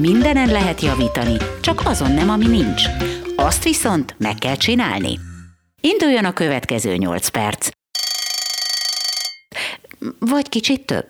mindenen lehet javítani, csak azon nem, ami nincs. Azt viszont meg kell csinálni. Induljon a következő 8 perc. Vagy kicsit több.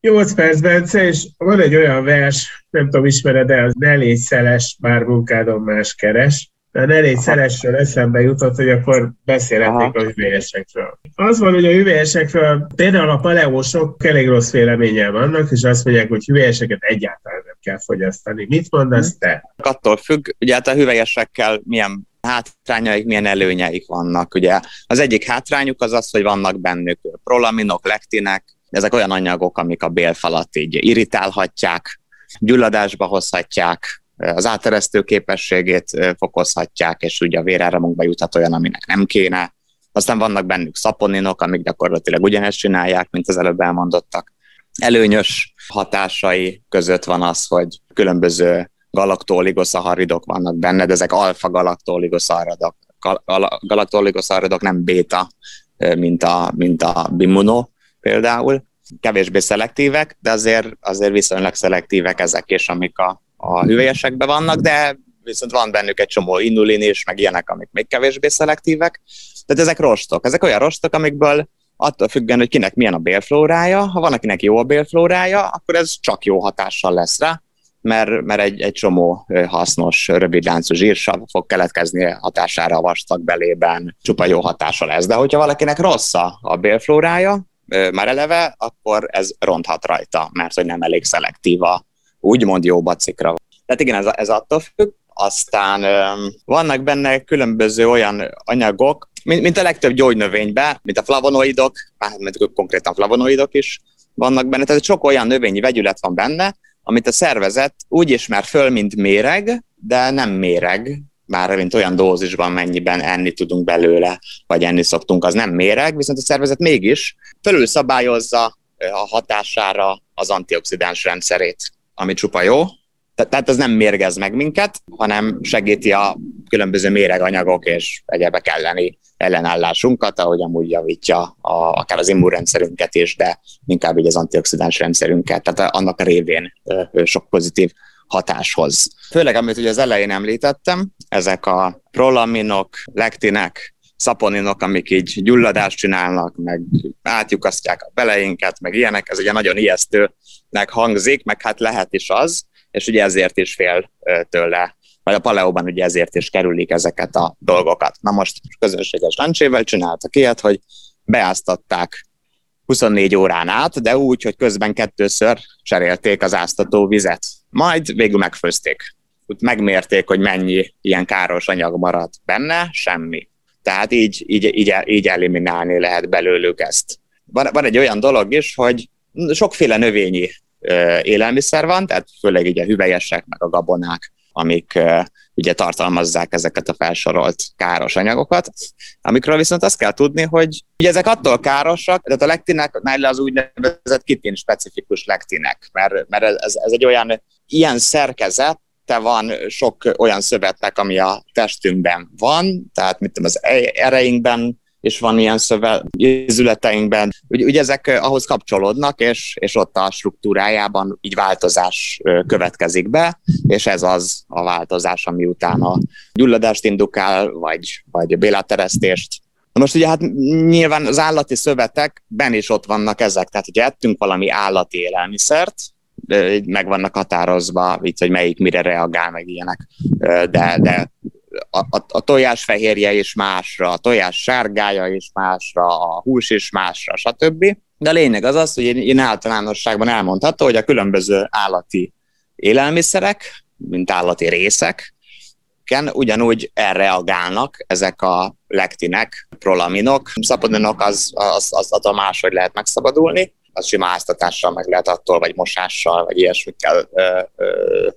8 perc, Bence, és van egy olyan vers, nem tudom, ismered el, ne légy szeles, bár munkádon más keres. De ne légy szelesről eszembe jutott, hogy akkor beszélhetnék a hüvelyesekről. Az van, hogy a hüvelyesekről például a paleósok elég rossz véleménye vannak, és azt mondják, hogy hüvelyeseket egyáltalán kell fogyasztani. Mit mondasz te? Attól függ, ugye hát a hüvelyesekkel milyen hátrányaik, milyen előnyeik vannak. Ugye az egyik hátrányuk az az, hogy vannak bennük prolaminok, lektinek, ezek olyan anyagok, amik a bélfalat így irritálhatják, gyulladásba hozhatják, az áteresztő képességét fokozhatják, és ugye a véráramokba juthat olyan, aminek nem kéne. Aztán vannak bennük szaponinok, amik gyakorlatilag ugyanezt csinálják, mint az előbb elmondottak. Előnyös hatásai között van az, hogy különböző galaktoligosaharidok vannak benne, de ezek alfa-galaktoligosaharidok, galaktoligosaharidok nem béta, mint a, mint a bimuno például. Kevésbé szelektívek, de azért, azért viszonylag szelektívek ezek is, amik a, a hüvelyesekben vannak, de viszont van bennük egy csomó inulin is, meg ilyenek, amik még kevésbé szelektívek. Tehát ezek rostok. Ezek olyan rostok, amikből attól függően, hogy kinek milyen a bélflórája, ha van, akinek jó a bélflórája, akkor ez csak jó hatással lesz rá, mert, mert egy, egy csomó hasznos, rövidláncú zsírsav fog keletkezni hatására a vastag belében, csupa jó hatása lesz. De hogyha valakinek rossz a bélflórája, már eleve, akkor ez ronthat rajta, mert hogy nem elég szelektív a úgymond jó bacikra. Tehát igen, ez, ez attól függ. Aztán vannak benne különböző olyan anyagok, mint, mint a legtöbb gyógynövényben, mint a flavonoidok, mint konkrétan flavonoidok is vannak benne, tehát sok olyan növényi vegyület van benne, amit a szervezet úgy ismer föl, mint méreg, de nem méreg, már mint olyan dózisban, mennyiben enni tudunk belőle, vagy enni szoktunk, az nem méreg, viszont a szervezet mégis fölül szabályozza a hatására az antioxidáns rendszerét ami csupa jó, tehát ez nem mérgez meg minket, hanem segíti a különböző méreganyagok és egyebek elleni ellenállásunkat, ahogy amúgy javítja a, akár az immunrendszerünket is, de inkább így az antioxidáns rendszerünket, tehát annak a révén sok pozitív hatáshoz. Főleg, amit ugye az elején említettem, ezek a prolaminok, lektinek, szaponinok, amik így gyulladást csinálnak, meg átjukasztják a beleinket, meg ilyenek, ez ugye nagyon ijesztőnek hangzik, meg hát lehet is az, és ugye ezért is fél tőle, vagy a paleóban ugye ezért is kerülik ezeket a dolgokat. Na most közönséges lancsével csináltak ilyet, hogy beáztatták 24 órán át, de úgy, hogy közben kettőször cserélték az áztató vizet. Majd végül megfőzték. Úgy megmérték, hogy mennyi ilyen káros anyag maradt benne, semmi. Tehát így, így, így, így eliminálni lehet belőlük ezt. Van, van egy olyan dolog is, hogy sokféle növényi élelmiszer van, tehát főleg így a hüvelyesek, meg a gabonák, amik ugye tartalmazzák ezeket a felsorolt káros anyagokat, amikről viszont azt kell tudni, hogy ugye ezek attól károsak, tehát a lektinek az úgynevezett kitin specifikus lektinek, mert, mert ez, ez egy olyan ilyen szerkezet, van sok olyan szövetnek, ami a testünkben van, tehát mit tudom, az ereinkben és van ilyen szövet ízületeinkben. Ugye, ugye ezek ahhoz kapcsolódnak, és, és ott a struktúrájában így változás következik be, és ez az a változás, ami utána gyulladást indukál, vagy, vagy béláteresztést. Na most ugye hát nyilván az állati szövetekben is ott vannak ezek, tehát hogy ettünk valami állati élelmiszert, meg vannak határozva, így, hogy melyik mire reagál, meg ilyenek, de, de a, a, a is másra, a tojás sárgája is másra, a hús is másra, stb. De a lényeg az az, hogy én, én általánosságban elmondható, hogy a különböző állati élelmiszerek, mint állati részek, ugyanúgy elreagálnak ezek a lektinek, prolaminok, szaponinok, az, az, az, az máshogy lehet megszabadulni, az sima áztatással meg lehet attól, vagy mosással, vagy ilyesmikkel ö, ö,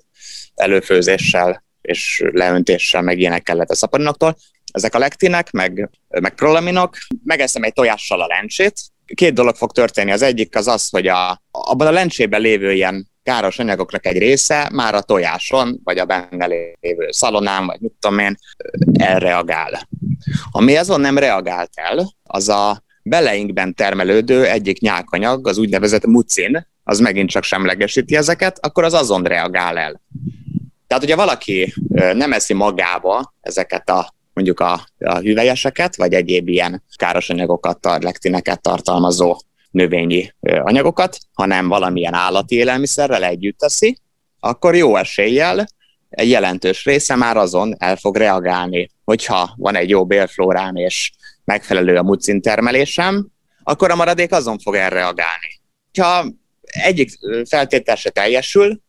előfőzéssel és leöntéssel, meg ilyenek kellett a szaporinoktól. Ezek a lektinek, meg, meg prolaminok, megeszem egy tojással a lencsét. Két dolog fog történni. Az egyik az az, hogy a, abban a lencsében lévő ilyen káros anyagoknak egy része már a tojáson, vagy a benne lévő szalonán, vagy mit tudom én, elreagál. Ami azon nem reagált el, az a beleinkben termelődő egyik nyákanyag, az úgynevezett mucin, az megint csak semlegesíti ezeket, akkor az azon reagál el. Tehát, hogyha valaki nem eszi magába ezeket a mondjuk a, a hüvelyeseket, vagy egyéb ilyen káros anyagokat, lektineket tartalmazó növényi anyagokat, hanem valamilyen állati élelmiszerrel együtt teszi, akkor jó eséllyel egy jelentős része már azon el fog reagálni. Hogyha van egy jó bélflórám és megfelelő a mucin termelésem, akkor a maradék azon fog elreagálni. Ha egyik feltétel se teljesül,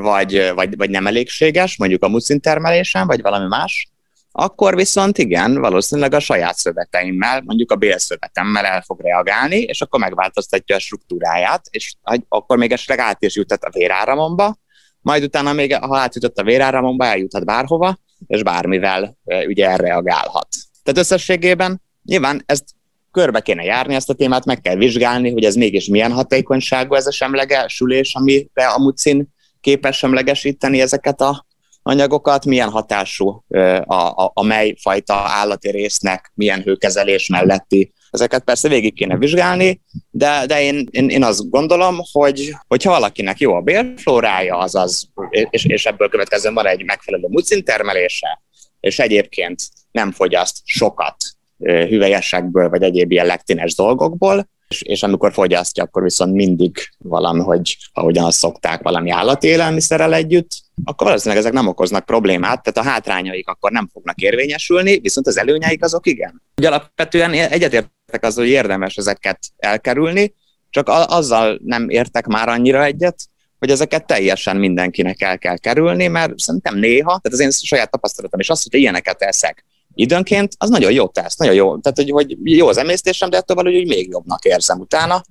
vagy, vagy, vagy nem elégséges, mondjuk a mucin termelésem, vagy valami más, akkor viszont igen, valószínűleg a saját szöveteimmel, mondjuk a bélszövetemmel el fog reagálni, és akkor megváltoztatja a struktúráját, és akkor még esetleg át is jutott a véráramomba, majd utána még, ha átjutott a véráramomba, eljuthat bárhova, és bármivel ugye elreagálhat. Tehát összességében nyilván ezt körbe kéne járni ezt a témát, meg kell vizsgálni, hogy ez mégis milyen hatékonyságú ez a semlegesülés, amire a mucin képes semlegesíteni ezeket a anyagokat, milyen hatású a, a, a mely fajta állati résznek, milyen hőkezelés melletti. Ezeket persze végig kéne vizsgálni, de, de én, én, én azt gondolom, hogy hogyha valakinek jó a bélflórája, azaz, és, és ebből következően van egy megfelelő mucin termelése, és egyébként nem fogyaszt sokat hüvelyesekből, vagy egyéb ilyen lektines dolgokból, és, és amikor fogyasztja, akkor viszont mindig valami, hogy ahogyan azt szokták, valami állati élelmiszerrel együtt, akkor valószínűleg ezek nem okoznak problémát, tehát a hátrányaik akkor nem fognak érvényesülni, viszont az előnyeik azok igen. Ugye alapvetően egyetértek az, hogy érdemes ezeket elkerülni, csak azzal nem értek már annyira egyet, hogy ezeket teljesen mindenkinek el kell kerülni, mert szerintem néha, tehát az én saját tapasztalatom is az, hogy ilyeneket eszek, időnként, az nagyon jó tesz, nagyon jó. Tehát, hogy, hogy jó az emésztésem, de ettől valahogy még jobbnak érzem utána.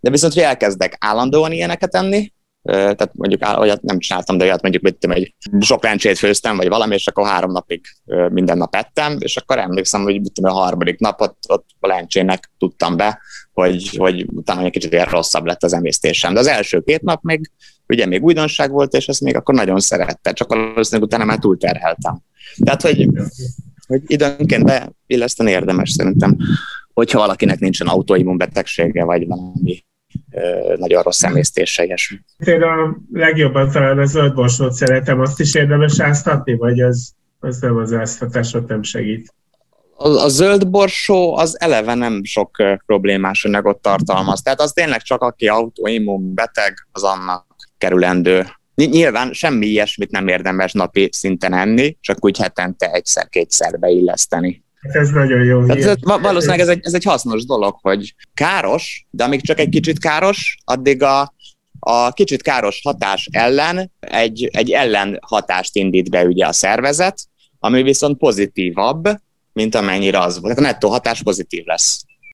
De viszont, hogy elkezdek állandóan ilyeneket enni, tehát mondjuk olyat nem csináltam, de olyat mondjuk mit egy sok lencsét főztem, vagy valami, és akkor három napig minden nap ettem, és akkor emlékszem, hogy mit a harmadik napot ott a lencsének tudtam be, hogy, hogy utána egy kicsit ilyen rosszabb lett az emésztésem. De az első két nap még ugye még újdonság volt, és ezt még akkor nagyon szerette, csak valószínűleg utána már túlterheltem. Tehát, hogy hogy időnként beilleszteni érdemes szerintem, hogyha valakinek nincsen autoimmunbetegsége, vagy valami nagyon rossz emésztése, ilyesmi. Én a legjobban talán a zöldborsót szeretem, azt is érdemes áztatni, vagy az, az nem az áztatásot nem segít? A, a zöld borsó az eleve nem sok problémás anyagot tartalmaz. Tehát az tényleg csak aki autoimmun beteg, az annak kerülendő Nyilván semmi ilyesmit nem érdemes napi szinten enni, csak úgy hetente egyszer-kétszer beilleszteni. Ez nagyon jó. Tehát ez, valószínűleg ez egy, ez egy hasznos dolog, hogy káros, de amíg csak egy kicsit káros, addig a, a kicsit káros hatás ellen egy, egy ellenhatást indít be ugye a szervezet, ami viszont pozitívabb, mint amennyire az volt. Tehát a nettó hatás pozitív lesz.